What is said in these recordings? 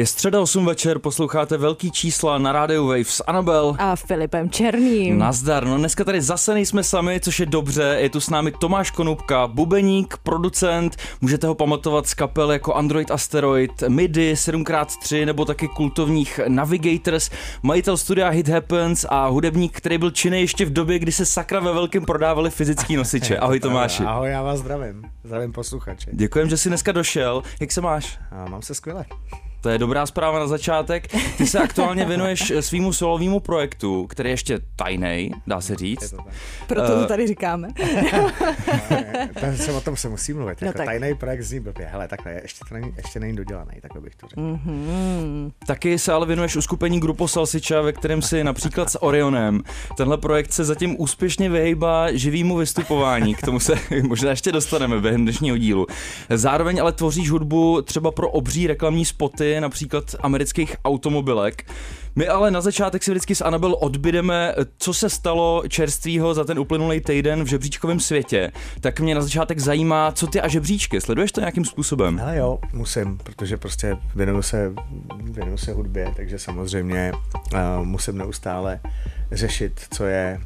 Je středa 8 večer, posloucháte velký čísla na rádiu Wave s Anabel. A Filipem Černým. Nazdar, no dneska tady zase nejsme sami, což je dobře, je tu s námi Tomáš Konupka, bubeník, producent, můžete ho pamatovat z kapel jako Android Asteroid, MIDI 7x3 nebo taky kultovních Navigators, majitel studia Hit Happens a hudebník, který byl činný ještě v době, kdy se sakra ve velkém prodávali fyzický nosiče. Ahoj Tomáši. Ahoj, já vás zdravím. Zdravím posluchače. Děkujem, že jsi dneska došel. Jak se máš? A mám se skvěle. To je dobrá zpráva na začátek. Ty se aktuálně věnuješ svýmu solovému projektu, který je ještě tajný, dá se říct. Proto to tady říkáme. Ten se o tom se musí mluvit. No jako tak. tajný projekt zní blbě. Hele, takhle, ještě to není, ještě není dodělaný, takhle bych to řekl. Mhm. Taky se ale věnuješ uskupení Grupo Salsiča, ve kterém si například s Orionem. Tenhle projekt se zatím úspěšně vyhejbá živýmu vystupování, k tomu se možná ještě dostaneme během dnešního dílu. Zároveň ale tvoříš hudbu třeba pro obří reklamní spoty, například amerických automobilek. My ale na začátek si vždycky s Anabel odbydeme, co se stalo čerstvýho za ten uplynulý týden v žebříčkovém světě. Tak mě na začátek zajímá, co ty a žebříčky. Sleduješ to nějakým způsobem? Ale jo, musím, protože prostě věnuju se, věnuju se hudbě, takže samozřejmě uh, musím neustále řešit, co je,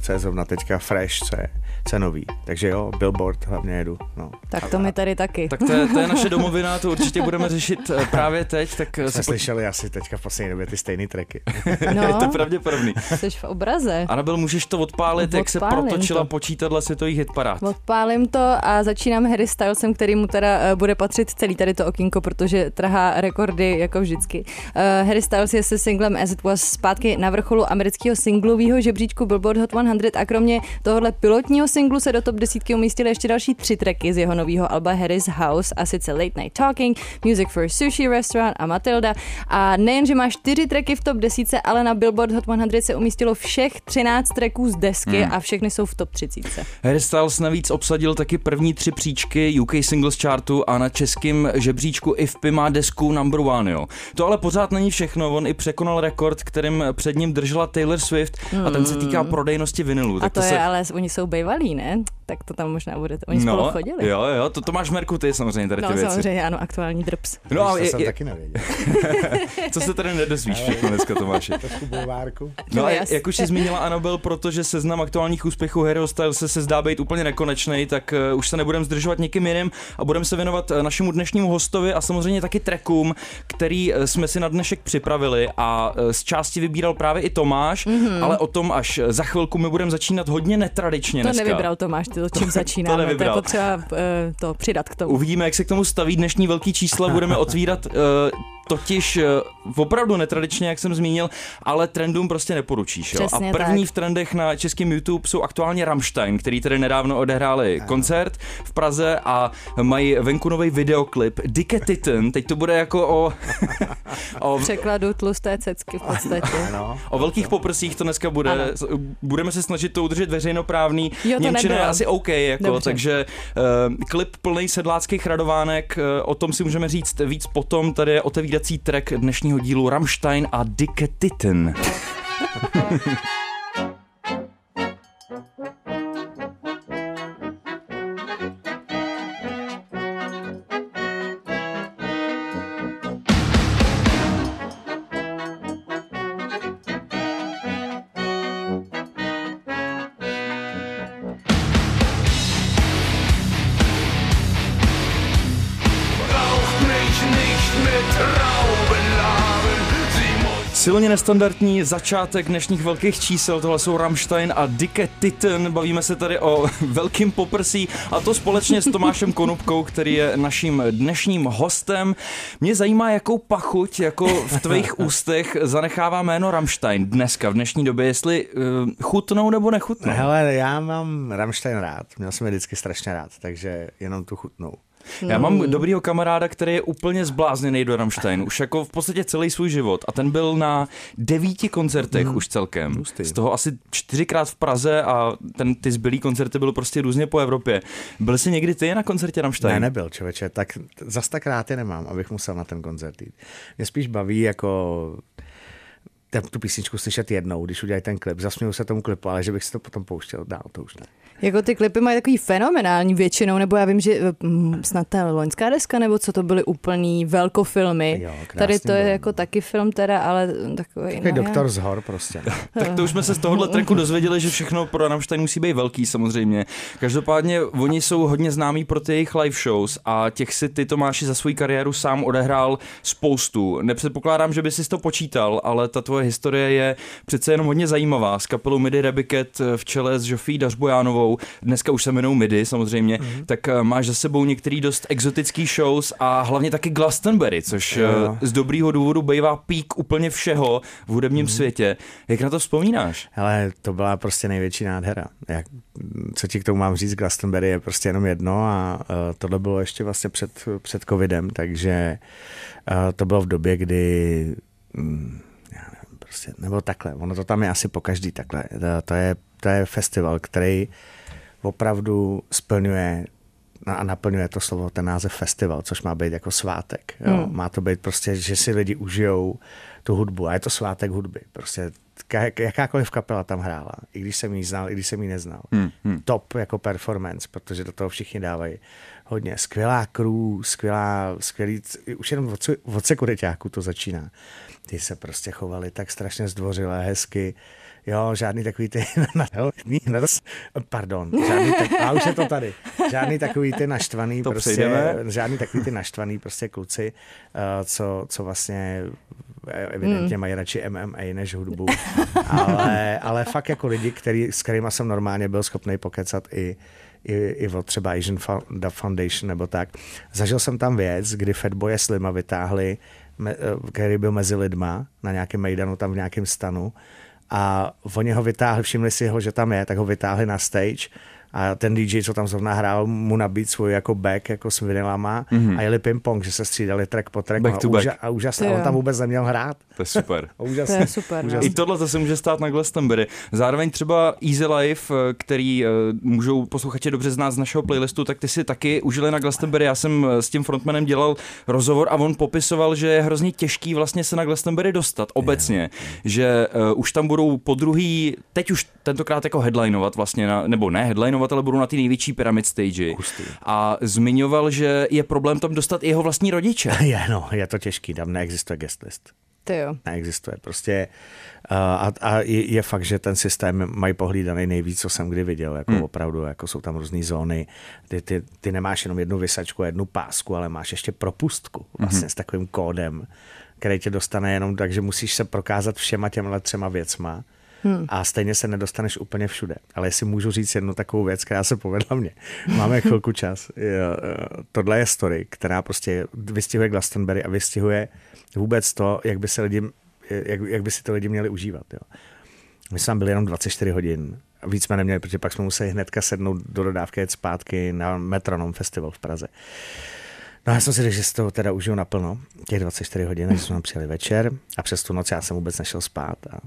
co je zrovna teďka fresh, co je, co je nový. Takže jo, Billboard hlavně jedu. No. Tak to my tady taky. Tak to je, to je naše domovina, to určitě budeme řešit eh, právě teď, tak eh, Jsme se slyšeli asi teďka v poslední době ty stejné tracky. je to No, pravděpodobný. jsi v obraze. Anabel, můžeš to odpálit, jak se Odpálím protočila to. počítadla světových hitparád. Odpálím to a začínám Harry Stylesem, který mu teda eh, bude patřit celý tady to okýnko, protože trhá rekordy jako vždycky. Uh, Harry Styles je se singlem As It Was zpátky na vrcholu amerického singlového žebříčku Billboard Hot 100 a kromě tohohle pilotního singlu se do top desítky umístily ještě další tři tracky z jeho nového alba Harry's House a sice Late Night Talking, Music for a Sushi Restaurant a Matilda. A nejen, že má čtyři tracky v top desítce, ale na Billboard Hot 100 se umístilo všech 13 tracků z desky Hmm. a všechny jsou v top 30. Harry Styles navíc obsadil taky první tři příčky UK Singles Chartu a na českém žebříčku IFPy má desku number one, jo. To ale pořád není všechno, on i překonal rekord, kterým před ním držela Taylor Swift a ten se týká prodejnosti vinylů. A Tak to, je, se... ale oni jsou bejvalí, ne? Tak to tam možná bude. Oni spolu No, chodili. jo, jo, to, to máš Merku ty samozřejmě tady ty No věci. samozřejmě, ano, aktuální drps. No a to je, jsem je, taky nevěděl. co se tady nedozvíš všechno dneska, Tomáši? Trošku bulvárku. No a No, jas. jak už jsi zmínila Anabel, protože seznam aktuálních úspěchů Harryho Stylese se zdá být úplně nekonečný, tak uh, už se nebudeme zdržovat někým jiným a budeme se věnovat uh, našemu dnešnímu hostovi a samozřejmě taky trackům, který uh, jsme si na dnešek připravili a z části vybíral právě i Tomáš, mm-hmm. ale o tom až za chvilku my budeme začínat hodně netradičně To dneska. Nevybral Tomáš, ty to čím začínáme. To, nevybral. je potřeba uh, to přidat k tomu. Uvidíme, jak se k tomu staví dnešní velký čísla. Budeme otvírat uh, totiž uh, opravdu netradičně, jak jsem zmínil, ale trendům prostě neporučíš. Jo? Přesně A první tak. v trendech na českém YouTube jsou aktuálně Rammstein, který tady nedávno odehráli koncert v Praze a mají venku nový videoklip Dicke Titan. Teď to bude jako o, o, V překladu tlusté cecky v podstatě. No. o velkých poprsích to dneska bude. Ano. Budeme se snažit to udržet veřejnoprávný. Jo, to Němčina je nebylo. asi OK, jako, Dobře. takže uh, klip plný sedláckých radovánek, uh, o tom si můžeme říct víc potom. Tady je otevírací track dnešního dílu Rammstein a Dicke Titan. Nestandardní začátek dnešních velkých čísel, tohle jsou Rammstein a Dicke Titan. Bavíme se tady o velkým poprsí a to společně s Tomášem Konupkou, který je naším dnešním hostem. Mě zajímá, jakou pachuť jako v tvých ústech zanechává jméno Rammstein dneska, v dnešní době, jestli uh, chutnou nebo nechutnou. Hele, já mám Rammstein rád, měl jsem je vždycky strašně rád, takže jenom tu chutnou. Já mám dobrýho kamaráda, který je úplně zblázněný do Rammsteinu, už jako v podstatě celý svůj život a ten byl na devíti koncertech Hmm. už celkem. Hustý. Z toho asi čtyřikrát v Praze a ten, ty zbylý koncerty byly prostě různě po Evropě. Byl jsi někdy ty na koncertě Rammstein? Ne, nebyl, člověče, tak zas tak rád je nemám, abych musel na ten koncert jít. Mě spíš baví jako tu písničku slyšet jednou, když udělají ten klip. Zasměju se tomu klipu, ale že bych si to potom pouštěl dál, to už ne. Jako ty klipy mají takový fenomenální většinou, nebo já vím, že mm, snad ta loňská deska, nebo co to byly úplný velkofilmy. Jo, Tady to je byl. jako taky film teda, ale takový, Takový no, doktor já- z hor prostě. Tak to už jsme se z tohohle tracku dozvěděli, že všechno pro Rammstein musí být velký samozřejmě. Každopádně oni jsou hodně známí pro ty jejich live shows a těch si ty Tomáši za svou kariéru sám odehrál spoustu. Nepředpokládám, že by si to počítal, ale ta tvoje historie je přece jenom hodně zajímavá. S kapelou Midi Rebiket v čele s Žofí Dařbojánovou, dneska už se jmenou Midi samozřejmě, mm-hmm. tak eh, máš za sebou některý dost exotický shows a hlavně taky Glastonbury, což Jo. eh, z dobrýho důvodu bývá pík úplně všeho v hudebním mm-hmm. světě. Jak na to vzpomínáš? Ale to byla prostě největší nádhera. Jak, co ti k tomu mám říct, Glastonbury je prostě jenom jedno a uh, tohle bylo ještě vlastně před, před covidem, takže uh, to bylo v době, kdy mm, já nevím, prostě, nebo takhle, ono to tam je asi po každý takhle. To, to, je, to je festival, který opravdu splňuje a naplňuje to slovo, ten název festival, což má být jako svátek. Jo? Hmm. Má to být prostě, že si lidi užijou tu hudbu a je to svátek hudby. Prostě jakákoliv kapela tam hrála, i když jsem ji znal, i když jsem ji neznal. Hmm, hmm. Top jako performance, protože do toho všichni dávají hodně. Skvělá crew, skvělá, skvělý, už jenom od, se- od sekuritáků to začíná. Ty se prostě chovali tak strašně zdvořilé, hezky. Jo, žádný takový ty, pardon, žádný tak, a už je to tady, žádný takový ty naštvaný, To prostě, přejdeme. žádný takový ty naštvaný prostě kluci, uh, co, co vlastně eh, evidentně mají radši MMA než hudbu, ale, ale fakt jako lidi, který, s kterými jsem normálně byl schopný pokecat i, i, i od třeba Asian Foundation nebo tak. Zažil jsem tam věc, kdy Fatboye Slima vytáhli, eh, který byl mezi lidma na nějakém mejdanu, tam v nějakém stanu. A oni ho vytáhli, všimli si ho, že tam je, tak ho vytáhli na stage a ten DJ, co tam zrovna hrál, mu nabít svůj jako back jako s vinilama mm-hmm. a jeli ping-pong, že se střídali track po track. Back a, to back. a úžasné, on tam vůbec neměl hrát. To je super. A Úžasné. To je super, no. Úžasné. I tohle to se může stát na Glastonbury. Zároveň třeba Easy Life, eh, který eh, můžou posluchači dobře znát z našeho playlistu, tak ty si taky užili na Glastonbury. Já jsem eh, s tím frontmanem dělal rozhovor a on popisoval, že je hrozně těžký vlastně se na Glastonbury dostat obecně, že uh, už tam budou po druhý, teď už tentokrát jako headlinovat vlastně, na, nebo ne headlinovat, ale budou na ty největší pyramid stage. A zmiňoval, že je problém tam dostat i jeho vlastní rodiče. Je, no, je to těžký, tam neexistuje guest list. Ty jo. Neexistuje. Prostě uh, a, a je, je fakt, že ten systém mají pohlídaný nejvíc, co jsem kdy viděl. Jako Hmm. opravdu, jako jsou tam různé zóny. Ty, ty, ty nemáš jenom jednu vysačku, a jednu pásku, ale máš ještě propustku vlastně Mhm. s takovým kódem, který tě dostane jenom tak, že musíš se prokázat všema těmhle třema věcma. Hmm. A stejně se nedostaneš úplně všude. Ale jestli můžu říct jednu takovou věc, která se povedla mně. Máme chvilku čas. Jo, Tohle je story, která prostě vystihuje Glastonbury a vystihuje vůbec to, jak by se lidi, jak, jak by si to lidi měli užívat. Jo. My jsme tam byli jenom 24 hodin. Víc jsme neměli, protože pak jsme museli hnedka sednout do dodávky zpátky na Metronom festival v Praze. No já jsem si řekl, že si to teda užiju naplno, těch 24 hodin, že jsme tam přijeli večer a přes tu noc já jsem vůbec nešel spát a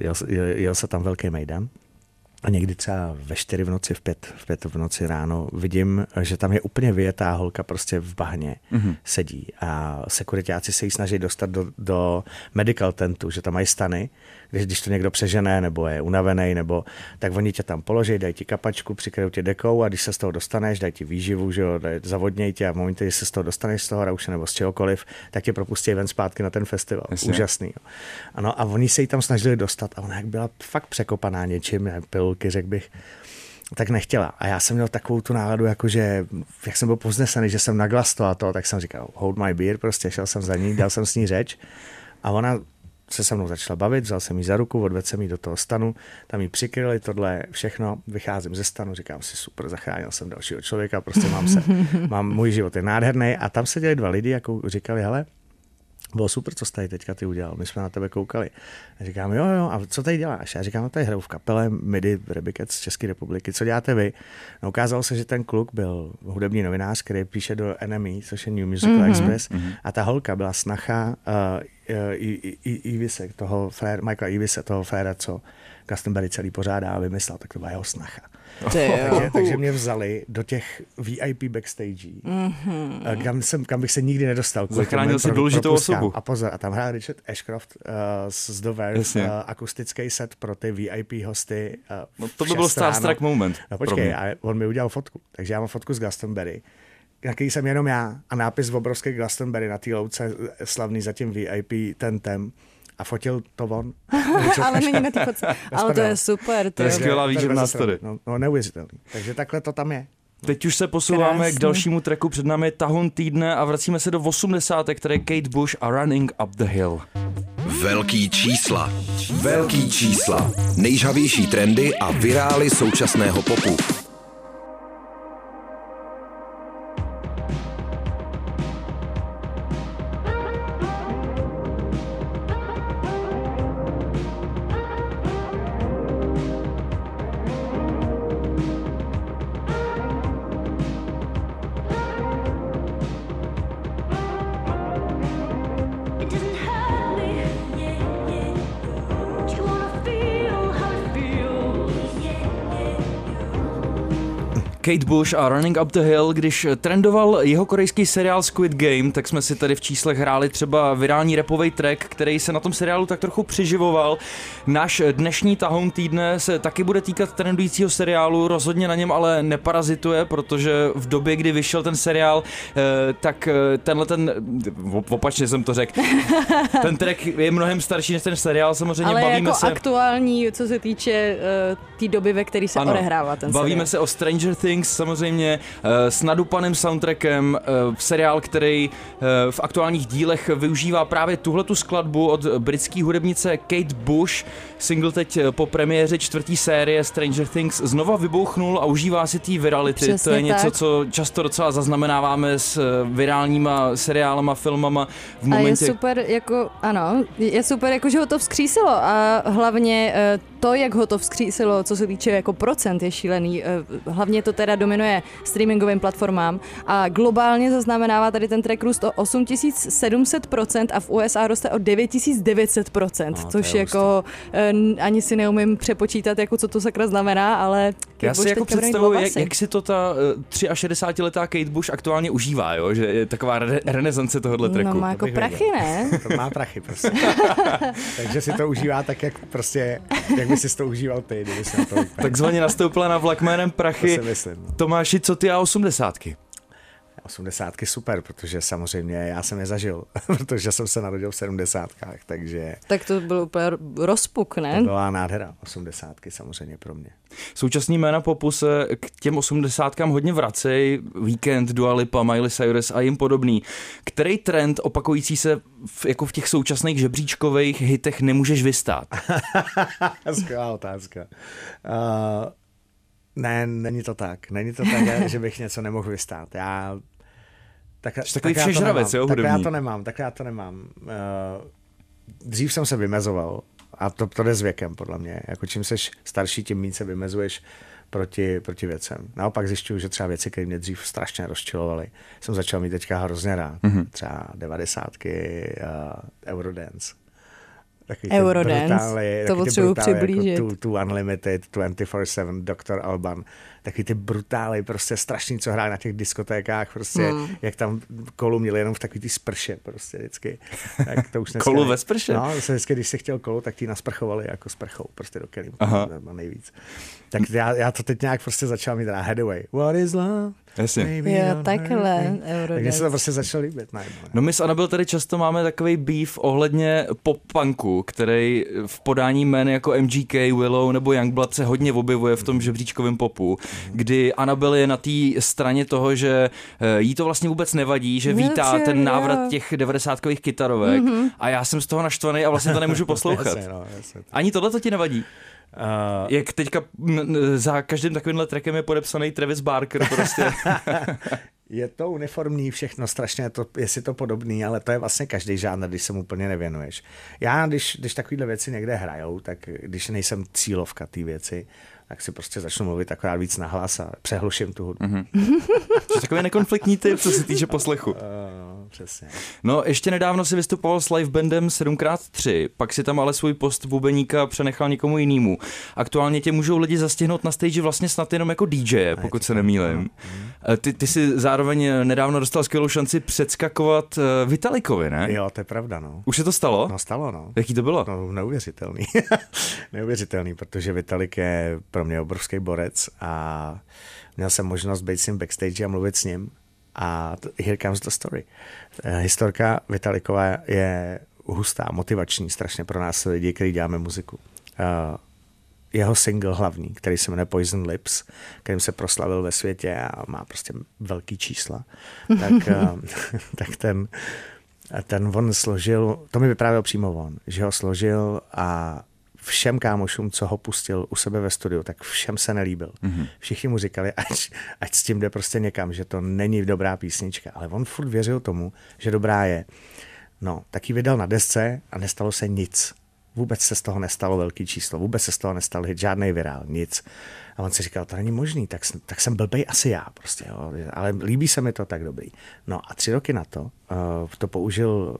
jel, jel, jel se tam velký mejdan. A někdy třeba ve 4 v noci, v 5, v 5 v noci ráno vidím, že tam je úplně vyjetá holka prostě v bahně mm-hmm. sedí a sekuritáci se jí snaží dostat do, do medical tentu, že tam mají stany, když, když to někdo přežené nebo je unavený, nebo tak oni tě tam položí, dají ti kapačku, přikryjou tě dekou a když se z toho dostaneš, dají ti výživu, že jo, dají, zavodněj tě a v momentě, kdy se z toho dostaneš z toho rauše nebo z čehokoliv, tak tě propustí ven zpátky na ten festival. Jasně. Úžasný. Jo. Ano, a oni se jí tam snažili dostat a ona jak byla fakt překopaná něčím, ne, pilulky, řekl bych, tak nechtěla. A já jsem měl takovou tu náladu, jakože, jak jsem byl poznesený, že jsem na glasto a to, tak jsem říkal, hold my beer, prostě šel jsem za ní, dal jsem s ní řeč a ona se se mnou začala bavit, vzal jsem jí za ruku, odvedl jsem jí do toho stanu, tam jí přikryli tohle všechno, vycházím ze stanu, říkám si super, zachránil jsem dalšího člověka, prostě mám se, mám, můj život je nádherný a tam seděli dva lidi, jako říkali, hele, bylo super, co jsi tady teďka ty udělal, my jsme na tebe koukali. A říkám, jo, jo, a co tady děláš? Já říkám, no tady hraju v kapele MIDI Rebiket z České republiky, co děláte vy? No, ukázalo se, že ten kluk byl hudební novinář, který píše do NME, což je New Musical mm-hmm. Express, mm-hmm. a ta holka byla snacha uh, Ivise, toho frér, Michaela Ivise, toho fréra, co Glastonbury celý pořádá a vymyslel, tak to byla jeho snacha. takže, takže mě vzali do těch VIP backstage, mm-hmm. kam, jsem, kam bych se nikdy nedostal. Zachránil si důležitou osobu. A pozor, a tam hrál Richard Ashcroft uh, z The Verve, uh, akustický set pro ty VIP hosty. Uh, no to by byl Starstruck moment. No počkej, a on mi udělal fotku, takže já mám fotku z Glastonbury na který jsem jenom já a nápis v obrovské Glastonbury na té louce slavný za tím VIP tentem a fotil to on. ale není na té fotce. ale to je super. To je skvělá výživná story. No, no neuvěřitelný. Takže takhle to tam je. Teď už se posouváme Krásný. k dalšímu treku, před námi tahon týdne a vracíme se do 80. které Kate Bush a Running Up the Hill. Velký čísla. Velký čísla. Nejžavější trendy a virály současného popu. Kate Bush a Running Up the Hill, když trendoval jeho korejský seriál Squid Game, tak jsme si tady v číslech hráli třeba virální repový track, který se na tom seriálu tak trochu přiživoval. Náš dnešní tahoun týdne se taky bude týkat trendujícího seriálu, rozhodně na něm ale neparazituje, protože v době, kdy vyšel ten seriál, eh, tak eh, tenhle ten, opačně jsem to řekl, ten track je mnohem starší než ten seriál, samozřejmě ale bavíme jako se... aktuální, co se týče uh, té doby, ve které se ano, odehrává ten bavíme seriál. se o Stranger Things, Things samozřejmě eh, s nadupaným soundtrackem, eh, seriál, který eh, v aktuálních dílech využívá právě tuhletu skladbu od britské hudebnice Kate Bush. Single teď po premiéře čtvrtý série Stranger Things znova vybouchnul a užívá si té virality. Přesně to je něco, tak. co často docela zaznamenáváme s virálníma seriálama, filmama v momentě. A je super, jako, ano, je super, jako, že ho to vzkřísilo a hlavně to, jak ho to vzkřísilo, co se týče jako procent, je šílený. Hlavně to teda dominuje streamingovým platformám a globálně zaznamenává tady ten track růst o 8700% a v USA roste o 9900%, no, což je jako uh, ani si neumím přepočítat, jako co to sakra znamená, ale já si jako představuji, jak, jak, si to ta uh, 63-letá Kate Bush aktuálně užívá, jo? že je taková re- renesance tohohle tracku. No má jako prachy, ne? to má prachy prostě. Takže si to užívá tak, jak prostě, jak by si to užíval ty, kdyby si na to Takzvaně nastoupila na vlak jménem prachy. To si myslím. No. Tomáši, co ty a osmdesátky? Osmdesátky super, protože samozřejmě já jsem je zažil, protože jsem se narodil v sedmdesátkách, takže... Tak to byl úplně rozpuk, ne? To byla nádhera, osmdesátky samozřejmě pro mě. Současný jména popu se k těm osmdesátkám hodně vracejí, Weekend, Dua Lipa, Miley Cyrus a jim podobný. Který trend opakující se v, jako v těch současných žebříčkových hitech nemůžeš vystát? Skvělá otázka. Uh, ne, není to tak. Není to tak, že bych něco nemohl vystát. Já tak, takový tak všežravec, jo, hudební. Tak já to nemám, tak já to nemám. Uh, dřív jsem se vymezoval a to, to jde s věkem, podle mě. Jako čím seš starší, tím méně se vymezuješ proti, proti věcem. Naopak zjišťuju, že třeba věci, které mě dřív strašně rozčilovaly, jsem začal mít teďka hrozně rád. Mm-hmm. Třeba devadesátky, uh, Eurodance. Takový Eurodance, brutály, to potřebuji jako přiblížit. Jako tu, tu Unlimited, 24-7, Dr. Alban takový ty brutály, prostě strašný, co hrají na těch diskotékách, prostě, hmm. jak tam kolu měli jenom v takový ty sprše, prostě vždycky. Tak to už dneska, kolu ve sprše? No, se vždycky, když se chtěl kolu, tak ti nasprchovali jako sprchou, prostě do kelí, nejvíc. Tak já, já to teď nějak prostě začal mít na Headway. What is love? Jasně. Jo, takhle. Takže se to prostě začalo líbit. Najednou. No my s Anabel tady často máme takový beef ohledně pop-punku, který v podání jmen jako MGK, Willow nebo Youngblood se hodně objevuje v tom žebříčkovém popu kdy Anabel je na té straně toho, že eh, jí to vlastně vůbec nevadí, že vítá ten návrat těch 90 kytarovek mm-hmm. a já jsem z toho naštvaný a vlastně to nemůžu poslouchat. jasně, no, jasně. Ani tohle to ti nevadí? Uh, Jak teďka za každým takovýmhle trackem je podepsaný Travis Barker prostě. Je to uniformní všechno, strašně to, jestli to podobný, ale to je vlastně každý žánr, když se mu úplně nevěnuješ. Já, když, když takovéhle věci někde hrajou, tak když nejsem cílovka té věci, tak si prostě začnu mluvit akorát víc nahlas a přehluším tu hudbu. Mm-hmm. Takový nekonfliktní typ, co se týče poslechu. Přesně. No, ještě nedávno si vystupoval s live bandem 7x3, pak si tam ale svůj post bubeníka přenechal někomu jinému. Aktuálně tě můžou lidi zastihnout na stage vlastně snad jenom jako DJ, pokud se nemýlím. Ty, ty si zároveň nedávno dostal skvělou šanci předskakovat eh, Vitalikovi, ne? Jo, to je pravda, no. Už se to stalo? No, stalo, no. Jaký to bylo? No, neuvěřitelný. neuvěřitelný, protože Vitalik je pro mě obrovský borec a měl jsem možnost být s ním backstage a mluvit s ním a here comes the story. Eh, historka Vitaliková je hustá, motivační strašně pro nás lidi, kteří děláme muziku. Uh, jeho single hlavní, který se jmenuje Poison Lips, kterým se proslavil ve světě a má prostě velký čísla, tak, uh, tak ten, ten on složil, to mi vyprávěl přímo on, že ho složil a všem kámošům, co ho pustil u sebe ve studiu, tak všem se nelíbil. Mm-hmm. Všichni mu říkali, ať, ať s tím jde prostě někam, že to není dobrá písnička. Ale on furt věřil tomu, že dobrá je. No, tak ji vydal na desce a nestalo se nic. Vůbec se z toho nestalo velký číslo, vůbec se z toho nestal hit, žádný virál, nic. A on si říkal, to není možný, tak, tak jsem blbej asi já prostě, jo. ale líbí se mi to tak dobrý. No a tři roky na to uh, to použil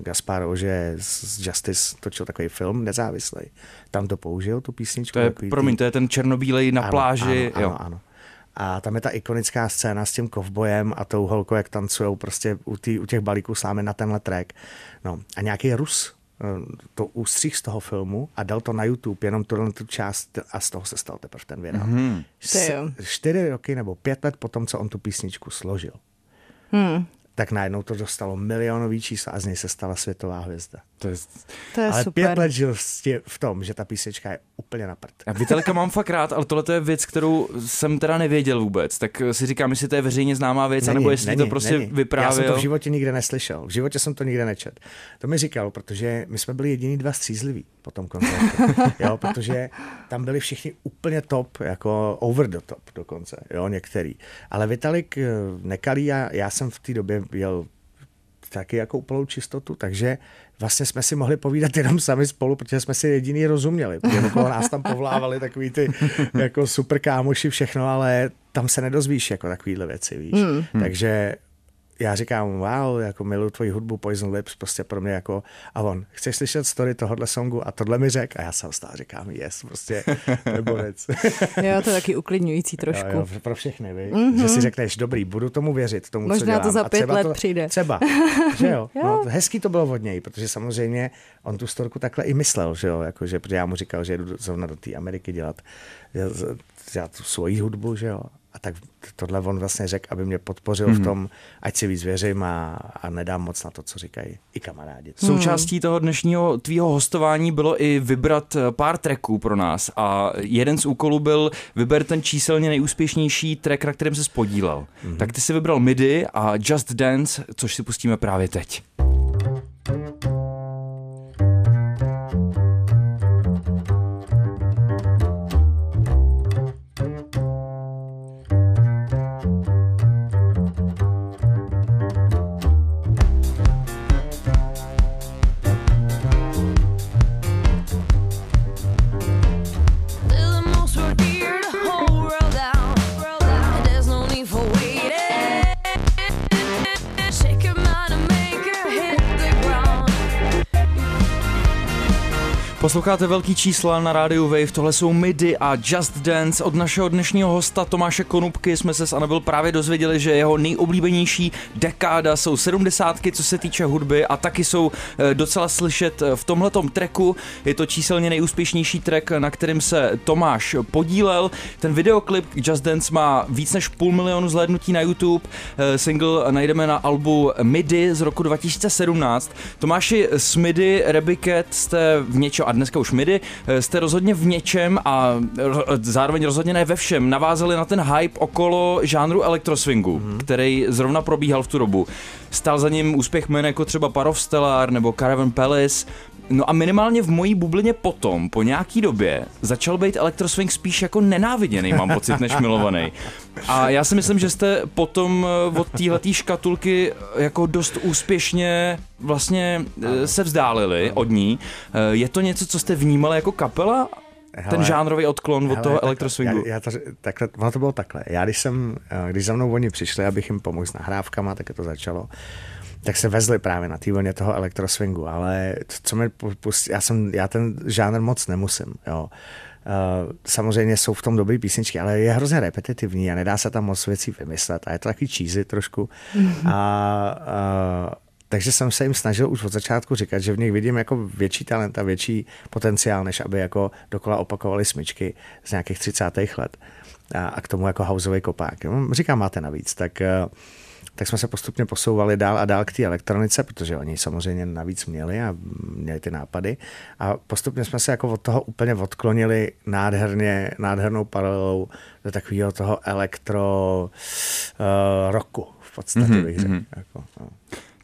Gaspar že z Justice točil takový film nezávislý. Tam to použil, tu písničku. To je, promiň, to je ten černobílej na ano, pláži. Ano, jo. ano, ano. A tam je ta ikonická scéna s tím kovbojem a tou holkou, jak tancují prostě u, tý, u těch balíků slámy na tenhle track. No a nějaký Rus Eh, to ústřih z toho filmu a dal to na YouTube, jenom tuhle tu část a z toho se stal teprve ten virál. Mm-hmm. čtyři roky nebo pět let potom, co on tu písničku složil. Hmm tak najednou to dostalo milionový čísla a z něj se stala světová hvězda. To je, to je ale super. pět let žil v tom, že ta písnička je úplně na prd. A Vitalika mám fakt rád, ale tohle je věc, kterou jsem teda nevěděl vůbec. Tak si říkám, jestli to je veřejně známá věc, není, anebo jestli není, to prostě není. vyprávěl. Já jsem to v životě nikde neslyšel. V životě jsem to nikde nečet. To mi říkal, protože my jsme byli jediní dva střízliví po tom koncertu. jo, protože tam byli všichni úplně top, jako over the top dokonce, jo, některý. Ale Vitalik eh, nekalý a já jsem v té době jel taky jako úplnou čistotu, takže vlastně jsme si mohli povídat jenom sami spolu, protože jsme si jediný rozuměli, protože okolo nás tam povlávali takový ty jako super kámoši všechno, ale tam se nedozvíš jako takovýhle věci, víš. Hmm. Takže já říkám, wow, jako miluji tvoji hudbu Poison Lips, prostě pro mě jako, a on, chceš slyšet story tohohle songu a tohle mi řek a já jsem stále říkám, yes, prostě neborec. jo, to je taky uklidňující trošku. Jo, jo, pro všechny, vy? Mm-hmm. že si řekneš, dobrý, budu tomu věřit, tomu, Možná co dělám. to za pět let to, přijde. Třeba, že jo? jo. No, hezký to bylo od něj, protože samozřejmě on tu storku takhle i myslel, že jo, jako, že, protože já mu říkal, že jdu zrovna do té Ameriky dělat, dělat tu svoji hudbu, že jo, a tak tohle on vlastně řekl, aby mě podpořil hmm. v tom, ať si víc věřím a, a nedám moc na to, co říkají i kamarádi. Hmm. Součástí toho dnešního tvýho hostování bylo i vybrat eh, pár tracků pro nás a jeden z úkolů byl vyber ten číselně nejúspěšnější track, na kterém se spodílel. Hmm. Tak ty si vybral MIDI a Just Dance, což si pustíme právě teď. Posloucháte velký čísla na rádiu Wave, tohle jsou MIDI a Just Dance. Od našeho dnešního hosta Tomáše Konupky jsme se s Anabel právě dozvěděli, že jeho nejoblíbenější dekáda jsou sedmdesátky, co se týče hudby a taky jsou eh, docela slyšet eh, v tomhletom tracku. Je to číselně nejúspěšnější track, na kterým se Tomáš podílel. Ten videoklip Just Dance má víc než půl milionu zhlédnutí na YouTube. Eh, single najdeme na albu MIDI z roku 2017. Tomáši, s MIDI Rebiket jste v něčem a dneska už MIDI, eh, jste rozhodně v něčem a zároveň rozhodně ne ve všem navázali na ten hype okolo žánru elektroswingu, mm-hmm. který zrovna probíhal v tu dobu. Stál za ním úspěch men jako třeba Parov Stellar nebo Caravan Palace. No a minimálně v mojí bublině potom, po nějaký době, začal být elektroswing spíš jako nenáviděný, mám pocit, než milovaný. A já si myslím, že jste potom eh, od téhletý škatulky jako dost úspěšně vlastně eh, se vzdálili od ní. Eh, Je to něco, co jste vnímali jako kapela? Ten Hele, žánrový odklon od Hele, toho tak- elektroswingu. Já, já to, takhle, ono to bylo takhle. Já když jsem, eh, když za mnou oni přišli, abych jim pomohl s nahrávkama, tak to začalo, tak se vezli právě na té vlně toho elektroswingu, ale to, co mi pustí, já, jsem, já ten žánr moc nemusím, jo. Uh, samozřejmě jsou v tom dobrý písničky, ale je hrozně repetitivní a nedá se tam moc věcí vymyslet a je to takový cheesy trošku. A, a takže jsem se jim snažil už od začátku říkat, že v nich vidím jako větší talent a větší potenciál, než aby jako dokola opakovali smyčky z nějakých 30. let a, a k tomu jako houseový kopák. Říkám, máte navíc, tak, eh, tak jsme se postupně posouvali dál a dál k té elektronice, protože oni samozřejmě navíc měli a měli ty nápady a postupně jsme se jako od toho úplně odklonili nádherně, nádhernou paralelou do takového toho elektro uh, roku v podstatě Mhm, bych řekl. Jako, no.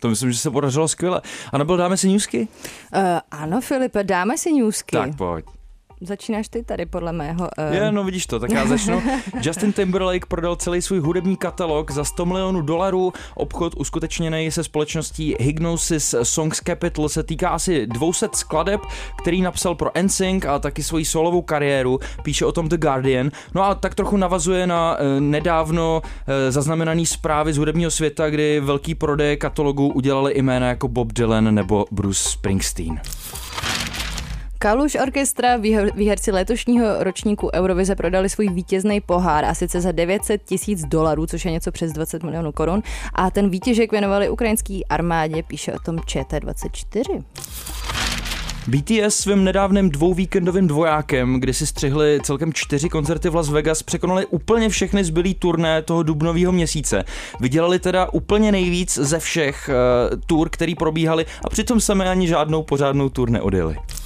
To myslím, že se podařilo skvěle. A nebyl dáme si newsky? Uh, ano, Filipe, dáme si newsky. Tak pojď. Začínáš ty tady, podle mého. Uh, Je, no vidíš to, tak já začnu. Justin Timberlake prodal celý svůj hudební katalog za 100 milionů dolarů. Obchod uskutečněný se společností Hypnosis Songs Capital se týká asi 200 skladeb, který napsal pro NSYNC a taky svoji solovou kariéru. Píše o tom The Guardian. No a tak trochu navazuje na eh, nedávno eh, zaznamenaný zprávy z hudebního světa, kdy velký prodej katalogu udělali jména jako Bob Dylan nebo Bruce Springsteen. Kaluš Orchestra, výher- výherci letošního ročníku Eurovize, prodali svůj vítězný pohár a sice za 900 tisíc dolarů, což je něco přes 20 milionů korun. A ten výtěžek věnovali ukrajinský armádě, píše o tom ČT24. BTS svým nedávným dvouvíkendovým dvojákem, kdy si střihli celkem čtyři koncerty v Las Vegas, překonali úplně všechny zbylý turné toho dubnového měsíce. Vydělali teda úplně nejvíc ze všech uh, tur, který probíhaly a přitom sami ani žádnou pořádnou tur neodjeli.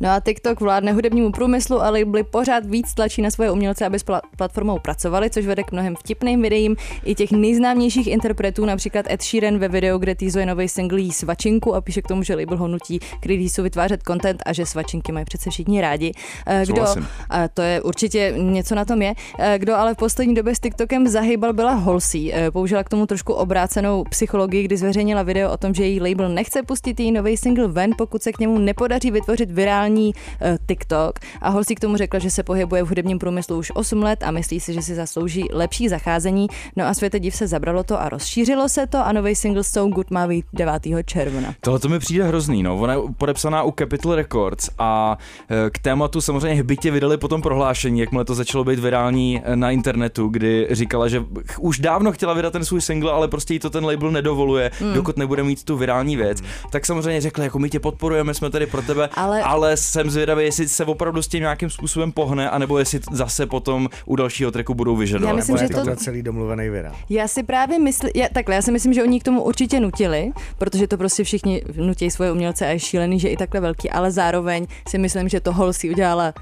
No a TikTok vládne hudebnímu průmyslu a labely pořád víc tlačí na svoje umělce, aby s pla- platformou pracovali, což vede k mnohem vtipným videím i těch nejznámějších interpretů, například Ed Sheeran ve videu, kde teasuje nový single jí svačinku a píše k tomu, že label ho nutí k releaseu vytvářet content a že svačinky mají přece všichni rádi. Eh, Kdo, a to je určitě něco na tom je. Eh, Kdo ale v poslední době s TikTokem zahýbal byla Halsey. Eh, Použila k tomu trošku obrácenou psychologii, kdy zveřejnila video o tom, že její label nechce pustit její nový single ven, pokud se k němu nepodaří vytvořit virální eh, TikTok. A Halsey k tomu řekla, že se pohybuje v hudebním průmyslu už 8 let a myslí si, že si zaslouží lepší zacházení. No a světe div se zabralo to a rozšířilo se to a nový single So Good má být 9. června. Tohle to mi přijde hrozný, no. Ona je podepsaná u Capitol Records a eh, k tématu samozřejmě hbitě vydali potom prohlášení, jakmile to začalo být virální eh, na internetu, kdy říkala, že už dávno chtěla vydat ten svůj single, ale prostě jí to ten label nedovoluje, mm. dokud nebude mít tu virální věc. Tak samozřejmě řekla, jako my tě podporujeme, jsme tady pro tebe, Ale- ale jsem zvědavý, jestli se opravdu s tím nějakým způsobem pohne, anebo jestli zase potom u dalšího tracku budou vyžadovat. Já myslím, že to- to celý domluvený virál. Já si právě myslím, já, takhle, já si myslím, že oni k tomu určitě nutili, protože to prostě všichni nutí svoje umělce a je šílený, že i takhle velký, ale zároveň si myslím, že to Halsey udělala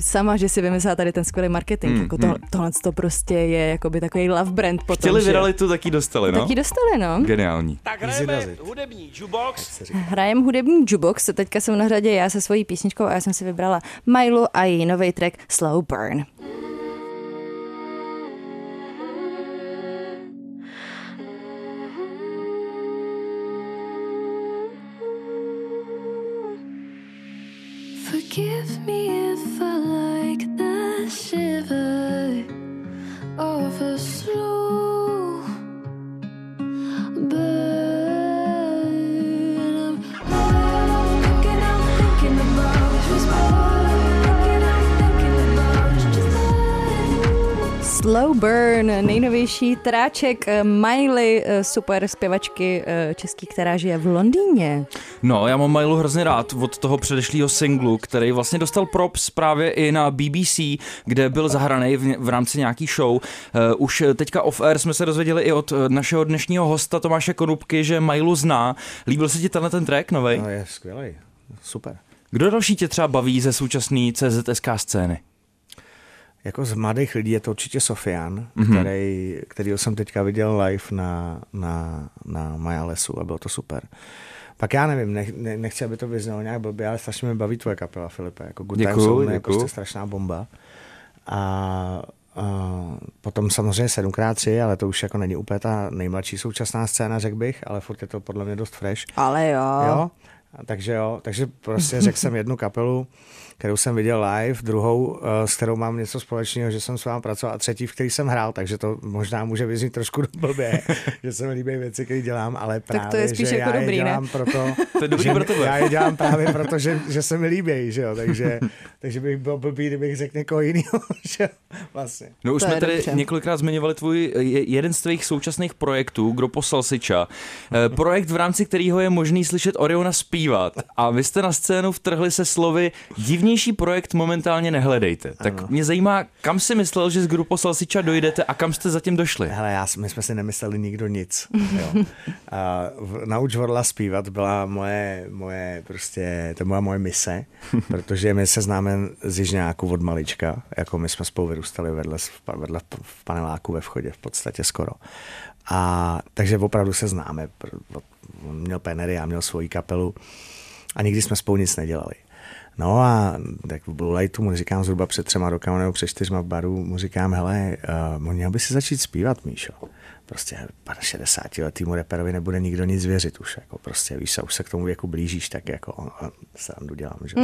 sama, že si vymyslela tady ten skvělý marketing. Hmm, jako to, tohle to prostě je jakoby takový love brand potom, Chtěli že- viralitu, tak ji dostali, no. Tak ji dostali, no. Geniální. Tak hrajeme hudební jukebox. Hrajem hudební jukebox, teďka jsem na řadě já se svojí písničkou a já jsem si vybrala Milu a její nový track Slow Burn. Forgive me Burn, nejnovější tráček eh, Miley, eh, super zpěvačky eh, český, která žije v Londýně. No, já mám Milu hrozně rád od toho předešlého singlu, který vlastně dostal props právě i na BBC, kde byl zahraný v, v rámci nějaký show. Už teďka off-air jsme se dozvěděli i od eh, našeho dnešního hosta Tomáše Konupky, že Milu zná. Líbil se ti tenhle ten track novej? No je skvělý, super. Kdo další tě třeba baví ze současné CZSK scény? Jako z mladých lidí je to určitě Sofian, mm-hmm. který, kterýho jsem teďka viděl live na, na, na Maja Lesu a bylo to super. Pak já nevím, nech, ne, nechci, aby to vyznalo nějak blbě, ale strašně mi baví tvoje kapela, Filipe. Jako Good Děkuju, Times Only je prostě strašná bomba. A, a potom samozřejmě 7x3, ale to už jako není úplně ta nejmladší současná scéna, řekl bych, ale furt je to podle mě dost fresh. Ale jo. Jo? Takže jo, takže prostě řekl jsem jednu kapelu, kterou jsem viděl live, druhou, eh, s kterou mám něco společného, že jsem s vámi pracoval a třetí, v který jsem hrál, takže to možná může vyznít trošku blbě, že se mi líbí věci, které dělám, ale Tak to právě, je spíš že jako já dobrý, je ne? dělám proto, To je dobrý že pro tebe. já je dělám právě proto, že, že se mi líbí, že jo, takže, takže bych byl blbý, kdybych řekl někoho jiného, že jo, vlastně. No už To jsme tady dobře. několikrát zmiňovali tvůj je- jeden z tvých současných projektů, Grupo Salsicha. Eh, Projekt, v rámci kterého je možný slyšet Oriona zpívat. A vy jste na scénu vtrhli se slovy divnější projekt momentálně nehledejte. Tak Ano. mě zajímá, kam si myslel, že z Grupo Salsicha dojdete a kam jste zatím došli? Hele, já, my jsme si nemysleli nikdo nic. Jo. A v, nauč Vorla zpívat byla moje, moje prostě, to byla moje mise, protože my se známe z Jižňáku od malička, jako my jsme spolu vyrůstali vedle, vedle v paneláku ve vchodě v podstatě skoro. A takže opravdu se známe. On měl penery, já měl svoji kapelu a nikdy jsme spolu nic nedělali. No a tak v Blue Lightu mu říkám zhruba před třema rokama nebo před čtyřma v baru, mu říkám, hele, uh, měl by si začít zpívat, Míšo. Prostě 60 letýmu reperovi nebude nikdo nic věřit už, jako prostě víš, se, už se k tomu věku blížíš, tak jako on, on, srandu dělám, že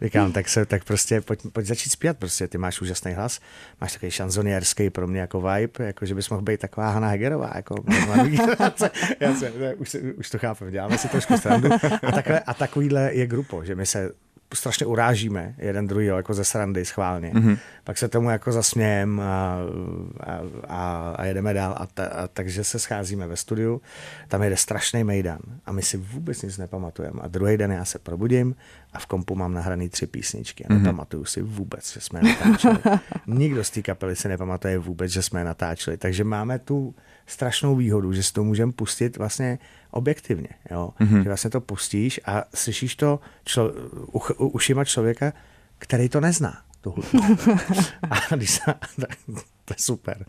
říkám, tak se, tak prostě pojď, pojď začít zpívat, prostě ty máš úžasný hlas, máš takový šanzonierský pro mě jako vibe, jako že bys mohl být taková Hana Hegerová, jako já se, už, už to chápem, děláme si trošku srandu. A, takhle, a takovýhle je grupo, že my se strašně urážíme jeden druhý jako ze srandy schválně. Mm-hmm. Pak se tomu jako zasmějem a, a, a, a jedeme dál. A, ta, a takže se scházíme ve studiu, tam jede strašný mejdan a my si vůbec nic nepamatujeme. A druhý den já se probudím a v kompu mám nahraný tři písničky a nepamatuju si vůbec, že jsme je natáčeli. Nikdo z té kapely si nepamatuje vůbec, že jsme je natáčeli. Takže máme tu strašnou výhodu, že si to můžeme pustit vlastně objektivně. Jo? Mm-hmm. Že vlastně to pustíš a slyšíš to člo, uch, u, ušima člověka, který to nezná. Tu hudbu. a když se, tak, to je super.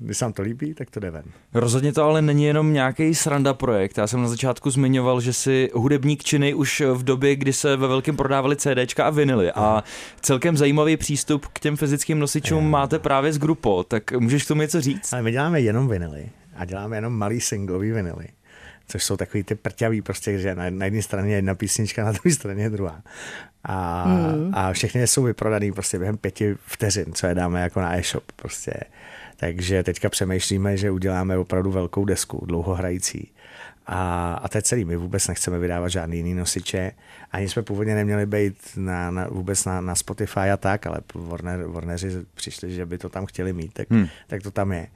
Když se vám to líbí, tak to jde ven. Rozhodně to ale není jenom nějaký sranda projekt. Já jsem na začátku zmiňoval, že si hudebník činy už v době, kdy se ve velkém prodávali CDčka a vinily. A celkem zajímavý přístup k těm fyzickým nosičům máte právě z Grupo. Tak můžeš k tomu něco říct? Ale my děláme jenom vinily a děláme jenom malý singlový vinily. Což jsou takový ty prťavý, prostě, že na, na jedné straně je jedna písnička, na druhé straně je druhá. A, mm. a všechny jsou vyprodaný prostě během pěti vteřin, co je dáme jako na e-shop. Prostě. Takže teďka přemýšlíme, že uděláme opravdu velkou desku, dlouhohrající. A, a to je celý. My vůbec nechceme vydávat žádný jiný nosiče. Ani jsme původně neměli být na, na, vůbec na, na Spotify a tak, ale Warner, Warneri přišli, že by to tam chtěli mít, tak, hmm. tak to tam je.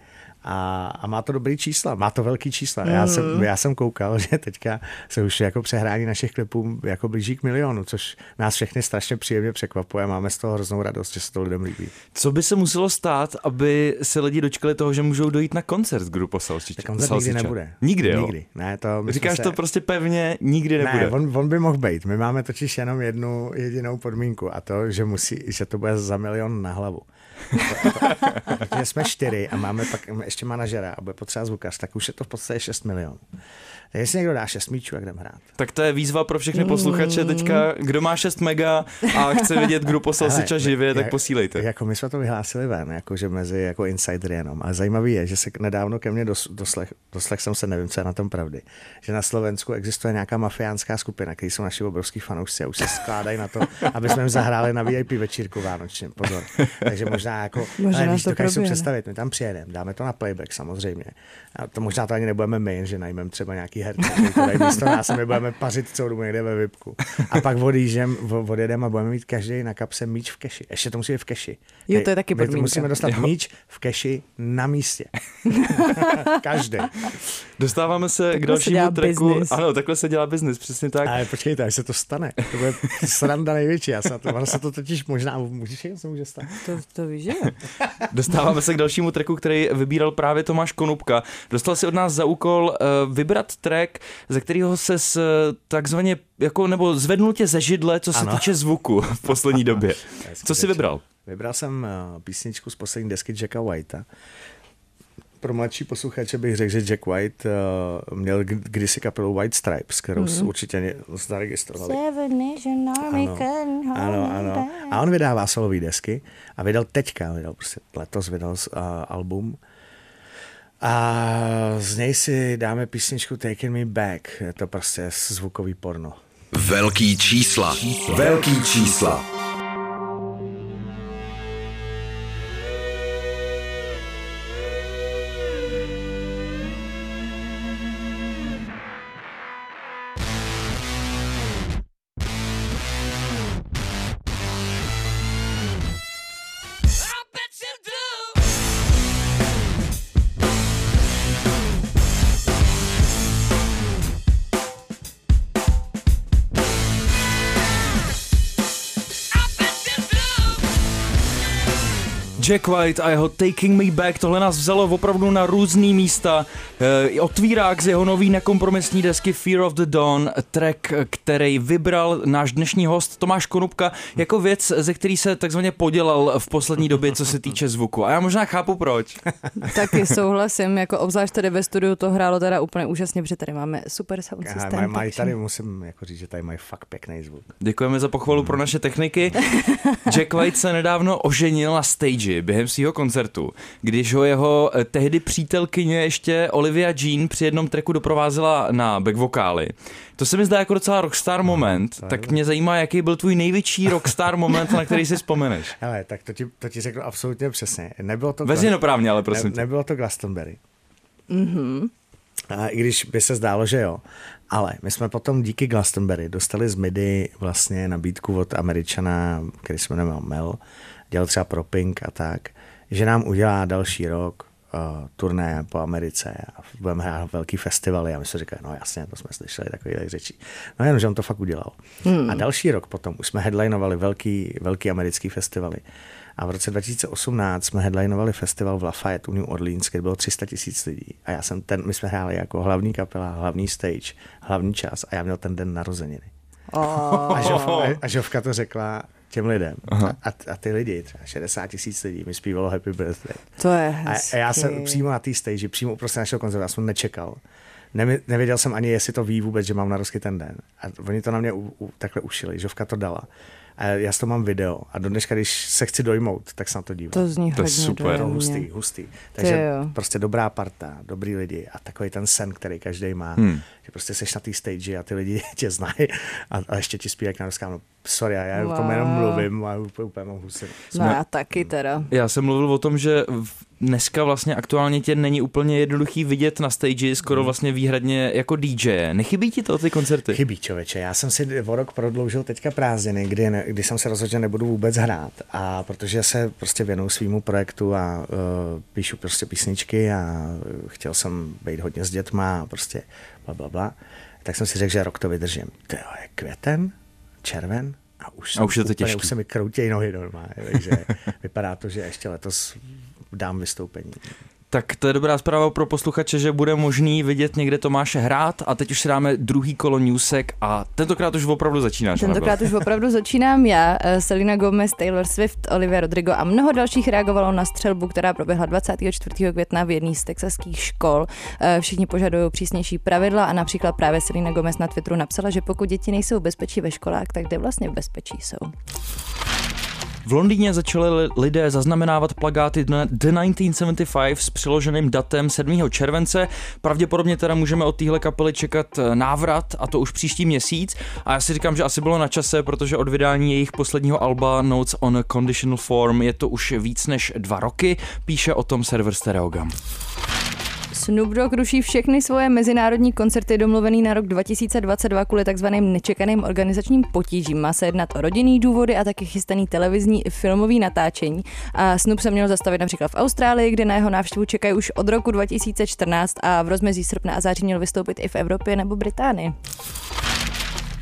A, a má to dobrý čísla, má to velký čísla. Já, jsem, já jsem koukal, že teďka se už jako přehrání našich klipů jako blíží k milionu, což nás všechny strašně příjemně překvapuje. Máme z toho hroznou radost, že se to lidem líbí. Co by se muselo stát, aby se lidi dočkali toho, že můžou dojít na koncert Grupo? Tak koncert nikdy nebude. Nikdy, jo? Nikdy. Ne, to Říkáš se... to prostě pevně, nikdy nebude. Ne, on, on by mohl být. My máme totiž jenom jednu jedinou podmínku a to, že, musí, že to bude za milion na hlavu. Protože jsme čtyři a máme pak ještě manažera a bude potřeba zvukař, tak už je to v podstatě 6 milionů. Tak jestli někdo dá 6 míčů, jak jdem hrát. Tak to je výzva pro všechny posluchače teďka, kdo má 6 mega a chce vidět Grupo Salsicha Hele, živě, tak jak- posílejte. Jako my jsme to vyhlásili ven, jakože mezi jako insider jenom. Ale zajímavý je, že se nedávno ke mně dos, doslech, doslech jsem se, nevím, co je na tom pravdy, že na Slovensku existuje nějaká mafiánská skupina, který jsou naši obrovský fanoušci a už se skládají na to, aby jsme jim zahráli na VIP večírku vánočně. Pozor. Takže možná jako, Možná ale víš, to dokážu si představit, my tam přijedeme, dáme to na playback samozřejmě. A to možná to ani nebudeme my, že najmeme třeba nějaký herce, který to dají místo nás a my budeme pařit celou dobu někde ve VIPku. A pak odjížem, odjedeme a budeme mít každý na kapse míč v keši. Ještě to musí být v keši. Jo, to je taky My podmínka. Musíme dostat míč v keši na místě. každý. Dostáváme se k Takhle se dalšímu dělá tracku. business. Ano, takhle se dělá biznis, přesně tak. Ale počkejte, až se to stane. To bude sranda největší. Já se na to, ono se to totiž možná, můžeš se může stát. To, to víš, že jo? Dostáváme se k dalšímu tracku, který vybíral právě Tomáš Konupka. Dostal si od nás za úkol uh, vybrat track, ze kterého se s, takzvaně jako, nebo zvednul tě ze židle, co se Ano. týče zvuku v poslední době. Co jsi vybral? Vybral jsem eh, písničku z poslední desky Jacka Whitea. pro mladší posluchače bych řekl, že Jack White uh, měl k- kdysi kapelu White Stripes, kterou mm. už ně zaregistrovali. Ano, ano, ano. A on vydává solové desky a vydal teďka, vydal prostě letos vydal uh, album. A z něj si dáme písničku Taking Me Back. Je to prostě zvukový porno. Velký čísla. Velký čísla. Jack White a jeho Taking Me Back, tohle nás vzalo opravdu na různý místa. E, otvírák z jeho nový nekompromisní desky Fear of the Dawn, track, který vybral náš dnešní host Tomáš Konupka jako věc, ze který se takzvaně podělal v poslední době, co se týče zvuku. A já možná chápu proč. Taky souhlasím, jako obzvlášť tady ve studiu to hrálo teda úplně úžasně, protože tady máme super sound Aha, systém. Mají, mají takže- tady, musím jako říct, že tady mají fakt pěkný zvuk. Děkujeme za pochvalu pro naše techniky. Jack White se nedávno oženil na stage během svého koncertu, když ho jeho eh, tehdy přítelkyně ještě Olivia Jean při jednom tracku doprovázela na back vokály. To se mi zdá jako docela rockstar moment, tak mě zajímá, jaký byl tvůj největší rockstar moment, na který si vzpomeneš. Hele, tak to ti, to ti řeknu absolutně přesně. Nebylo to, Veřejnoprávně, ale prosím ne, tě. nebylo to Glastonbury. Mm-hmm. A i když by se zdálo, že jo. Ale my jsme potom díky Glastonbury dostali z MIDI vlastně nabídku od Američana, který se jmenuje Mel, dělal třeba pro Pink a tak, že nám udělá další rok uh, turné po Americe a budeme hrát velký festivaly a my jsme říkali, no jasně, to jsme slyšeli takových řečí. No jenom, že on to fakt udělal. Hmm. A další rok potom už jsme headlinovali velký, velký americký festivaly. A v roce 2018 jsme headlinovali festival v Lafayette u New Orleans, kde bylo 300 tisíc lidí. A já jsem ten, my jsme hráli jako hlavní kapela, hlavní stage, hlavní čas a já měl ten den narozeniny. A, žov, a Žovka to řekla těm lidem. A, a, ty lidi, třeba 60 tisíc lidí, mi zpívalo Happy Birthday. To je A, hezký. a já jsem přímo na té stage, přímo uprostřed našeho koncertu, já jsem nečekal. Nemi- nevěděl jsem ani, jestli to ví vůbec, že mám narozky ten den. A oni to na mě u, u, takhle ušili, Žovka to dala. A já z toho mám video. A do dneška, když se chci dojmout, tak se na to dívám. To zní To je hodně super. To je dojemně. hustý, hustý. Takže prostě dobrá parta, dobrý lidi a takový ten sen, který každý má, Hmm. že prostě seš na té stage a ty lidi tě znají a, a ještě ti zpívají na rozkám, no sorry, já wow. o tom jenom mluvím a úplně, úplně mám husinu. No já taky teda. Já jsem mluvil o tom, že dneska vlastně aktuálně tě není úplně jednoduchý vidět na stage, skoro vlastně výhradně jako DJ. Nechybí ti to ty koncerty? Chybí člověče, já jsem si o rok prodloužil teďka prázdniny, kdy, ne, kdy jsem se rozhodl, že nebudu vůbec hrát a protože se prostě věnuju svýmu projektu a uh, píšu prostě písničky a uh, chtěl jsem být hodně s dětma a prostě bla, bla, bla, tak jsem si řekl, že rok to vydržím. To je květen, červen a už, A už je to úplně, těžký. už se mi kroutějí nohy normálně, takže vypadá to, že ještě letos dám vystoupení. Tak to je dobrá zpráva pro posluchače, že bude možný vidět někde Tomáše hrát a teď už si dáme druhý kolo newsek a tentokrát už opravdu začínáš. Tentokrát už opravdu začínám já, eh, Selena Gomez, Taylor Swift, Olivia Rodrigo a mnoho dalších reagovalo na střelbu, která proběhla 24. května v jedné z texaských škol. Eh, Všichni požadují přísnější pravidla a například právě Selena Gomez na Twitteru napsala, že pokud děti nejsou v bezpečí ve školách, tak kde vlastně v bezpečí jsou. V Londýně začali li- lidé zaznamenávat plagáty The The 1975 s přiloženým datem 7. července. Pravděpodobně teda můžeme od téhle kapely čekat eh, návrat a to už příští měsíc. A já si říkám, že asi bylo na čase, protože od vydání jejich posledního alba Notes on a Conditional Form je to už víc než dva roky, píše o tom server Stereogam. Snoop Dogg ruší všechny svoje mezinárodní koncerty domluvený na rok 2022 kvůli takzvaným nečekaným organizačním potížím. Má se jednat o rodinný důvody a taky chystaný televizní i filmový natáčení. A Snoop se měl zastavit například v Austrálii, kde na jeho návštěvu čekají už od roku 2014 a v rozmezí srpna a září měl vystoupit i v Evropě nebo Británii.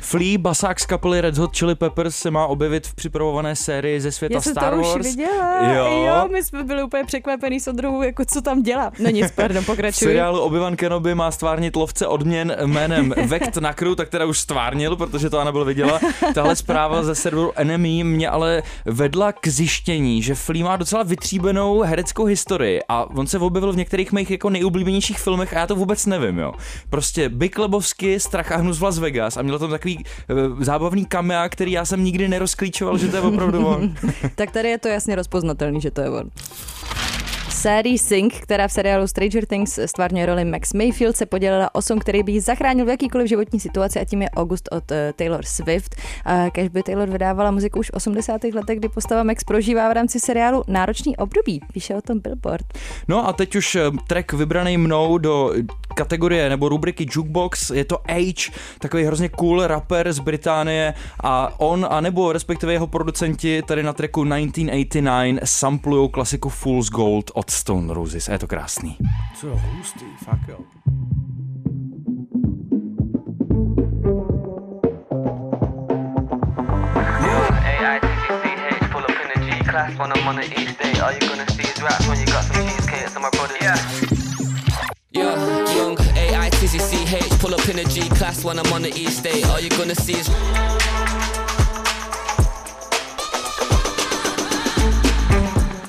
Flea, basák z kapely Red Hot Chili Peppers, se má objevit v připravované sérii ze světa Já jsem Star to Wars. už viděla. Jo. jo, my jsme byli úplně překvapený s Ondrou, jako co tam dělá. No nic, pardon, V pokračuj. seriálu Obi-Wan Kenobi má stvárnit lovce odměn jménem Vekt Nakru, tak teda už stvárnil, protože to Anabel viděla. Tahle zpráva ze serveru Enemy mě ale vedla k zjištění, že Flea má docela vytříbenou hereckou historii a on se objevil v některých mých jako nejoblíbenějších filmech a já to vůbec nevím, jo. Prostě Big Lebowski, Strach a hnus v Las Vegas a měl tam takový uh, zábavný kamea, který já jsem nikdy nerozklíčoval, že to je opravdu on. Tak tady je to jasně rozpoznatelný, že to je on. Série Sing, která v seriálu Stranger Things stvárňuje roli Max Mayfield, se podělila o song, který by ji zachránil v jakýkoliv životní situaci a tím je August od uh, Taylor Swift. Uh, by Taylor vydávala muziku už v 80. letech, kdy postava Max prožívá v rámci seriálu náročný období. Píše o tom Billboard. No a teď už eh, track vybraný mnou do kategorie nebo rubriky Jukebox, je to Age, takový hrozně cool rapper z Británie a on, a nebo respektive jeho producenti tady na tracku 1989 samplujou klasiku Fool's Gold od Stone Roses a je to krásný. Co hustý, fakt jo. A-I-T-C-C-H, pull up in the G-class when I'm on the east day. All you gonna see is raps when you got some cheesecake. So my brother, yeah. Yeah, young A-I-T-Z-C-H Pull up in a G-class when I'm on the east day All you're gonna see is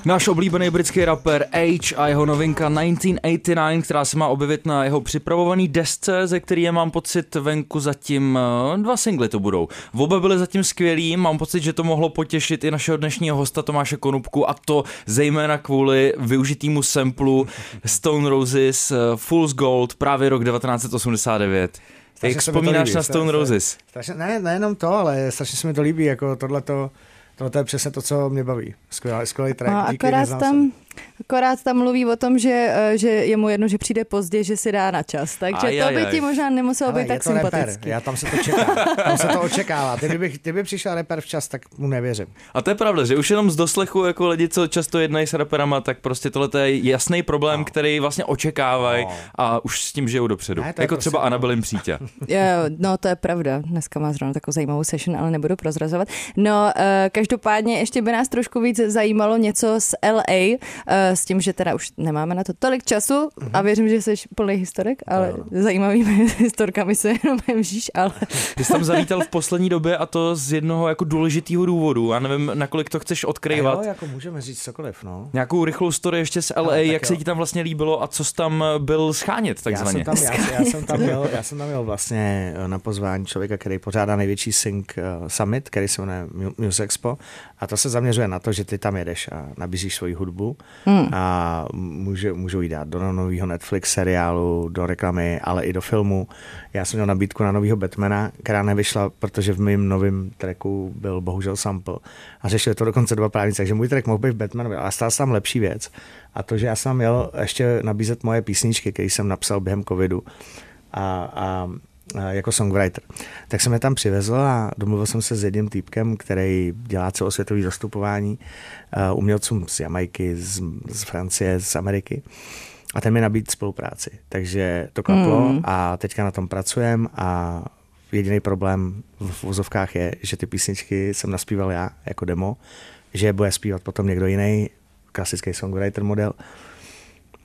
Náš oblíbený britský rapper Age a jeho novinka 1989, která se má objevit na jeho připravovaný desce, ze který je mám pocit venku zatím eh, dva singly to budou. V oba byly zatím skvělý, mám pocit, že to mohlo potěšit i našeho dnešního hosta Tomáše Konupku a to zejména kvůli využitýmu samplu Stone Roses eh, Fool's Gold právě rok 1989. Jak Strašně vzpomínáš líbí, na Stone se- Roses? Strašně, ne, nejenom to, ale strašně se mi to líbí, jako tohleto, tohle je přesně to, co mě baví. Skvělý, skvělý track, No, díky, akorát tam, jsem. Akorát tam mluví o tom, že, eh, že je mu jedno, že přijde pozdě, že si dá na čas. Takže Aj, to aj, by aj. ti možná nemuselo Ale být tak sympatický. já tam se to čeká, tam se to očekává. Ty kdyby, kdyby přišel rapper včas, tak mu nevěřím. A to je pravda, že už jenom z doslechu jako lidi, co často jednají s raperama, tak prostě tohle je jasný problém, No. který vlastně očekávají No. a už s tím žijou dopředu. Ne, jako prostě- třeba Anabelin Přítě. Jo, no to je pravda. Dneska má zrovna takovou zajímavou session, ale nebudu prozrazovat. No, uh, každopádně ještě by nás trošku víc zajímalo něco z LA, s tím, že teda už nemáme na to tolik času a věřím, že jsi plný historik, ale zajímavými historkami se jenom vžíš, ale Ty jsi tam zavítal v poslední době a to z jednoho jako důležitého důvodu. Já nevím, nakolik to chceš A odkryvat. jo, jako můžeme říct cokoliv, no. Nějakou rychlou story ještě z LA, Ale tak jak se jo. ti tam vlastně líbilo a co jsi tam byl schánět Já takzvaně. jsem, tam, já, já, jsem tam měl, já jsem tam měl vlastně eh, na pozvání člověka, který pořádá největší Sync uh, Summit, který se jmenuje Mu- Music Expo a to se zaměřuje na to, že ty tam jedeš a nabízíš svoji hudbu hmm. a může, můžou jí dát do nového Netflix seriálu, do reklamy, ale i do filmu. Já jsem měl nabídku na nového Batmana, která nevyšla, protože v mém novém tracku byl bohužel sample a řešili to dokonce dva právníci, takže můj track mohl být v Batmanovi, ale stala se tam lepší věc a to, že já jsem měl ještě nabízet moje písničky, které jsem napsal během covidu a, a jako songwriter. Tak jsem je tam přivezl a domluvil jsem se s jedním týpkem, který dělá celosvětový zastupování umělcům z Jamajky, z, z Francie, z Ameriky. A ten mi nabídl spolupráci. Takže to klaplo mm. a teďka na tom pracujeme a jediný problém v vozovkách je, že ty písničky jsem naspíval já jako demo, že je bude zpívat potom někdo jiný, klasický songwriter model.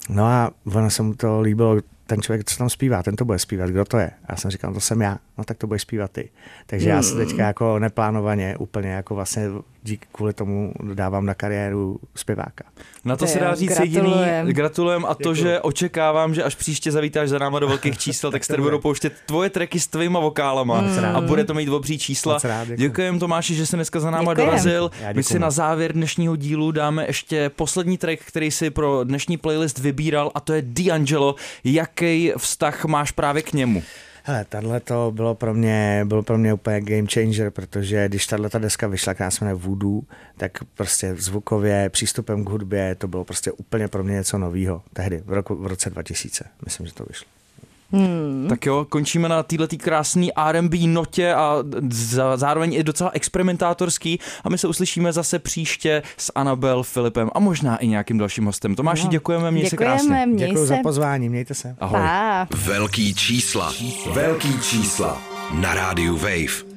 No a ono se mu to líbilo, ten člověk, co tam zpívá, ten to bude zpívat, kdo to je? Já jsem říkal, no to jsem já, no tak to budeš zpívat ty. Takže já se teďka jako neplánovaně, úplně jako vlastně díky kvůli tomu dávám na kariéru zpěváka. Na to To se dá říct gratulujem. jediný, gratulujem a to, že očekávám, že až příště zavítáš za náma do velkých čísel, tak se budou pouštět tvoje tracky s tvýma vokálama a bude to mít obří čísla. Moc rád, děkuji. Děkujem Tomáši, že jsi dneska za náma Děkujem. dorazil. My si na závěr dnešního dílu dáme ještě poslední track, který si pro dnešní playlist vybíral a to je D'Angelo. Jaký vztah máš právě k němu? Hele, tahle to bylo pro mě, bylo pro mě úplně game changer, protože když tahle ta deska vyšla, která se jmenuje Voodoo, tak prostě zvukově, přístupem k hudbě, to bylo prostě úplně pro mě něco novýho. Tehdy, v, roku, v roce 2000, myslím, že to vyšlo. Hmm. Tak jo, končíme na této krásné R&B notě a zároveň i docela experimentátorský a my se uslyšíme zase příště s Anabel, Filipem a možná i nějakým dalším hostem. Tomáši, No. děkujeme, měj se krásně. Děkujeme, měj Děkuji se. za pozvání, mějte se. Ahoj. Pa. Velký čísla. Velký čísla. na rádiu Wave.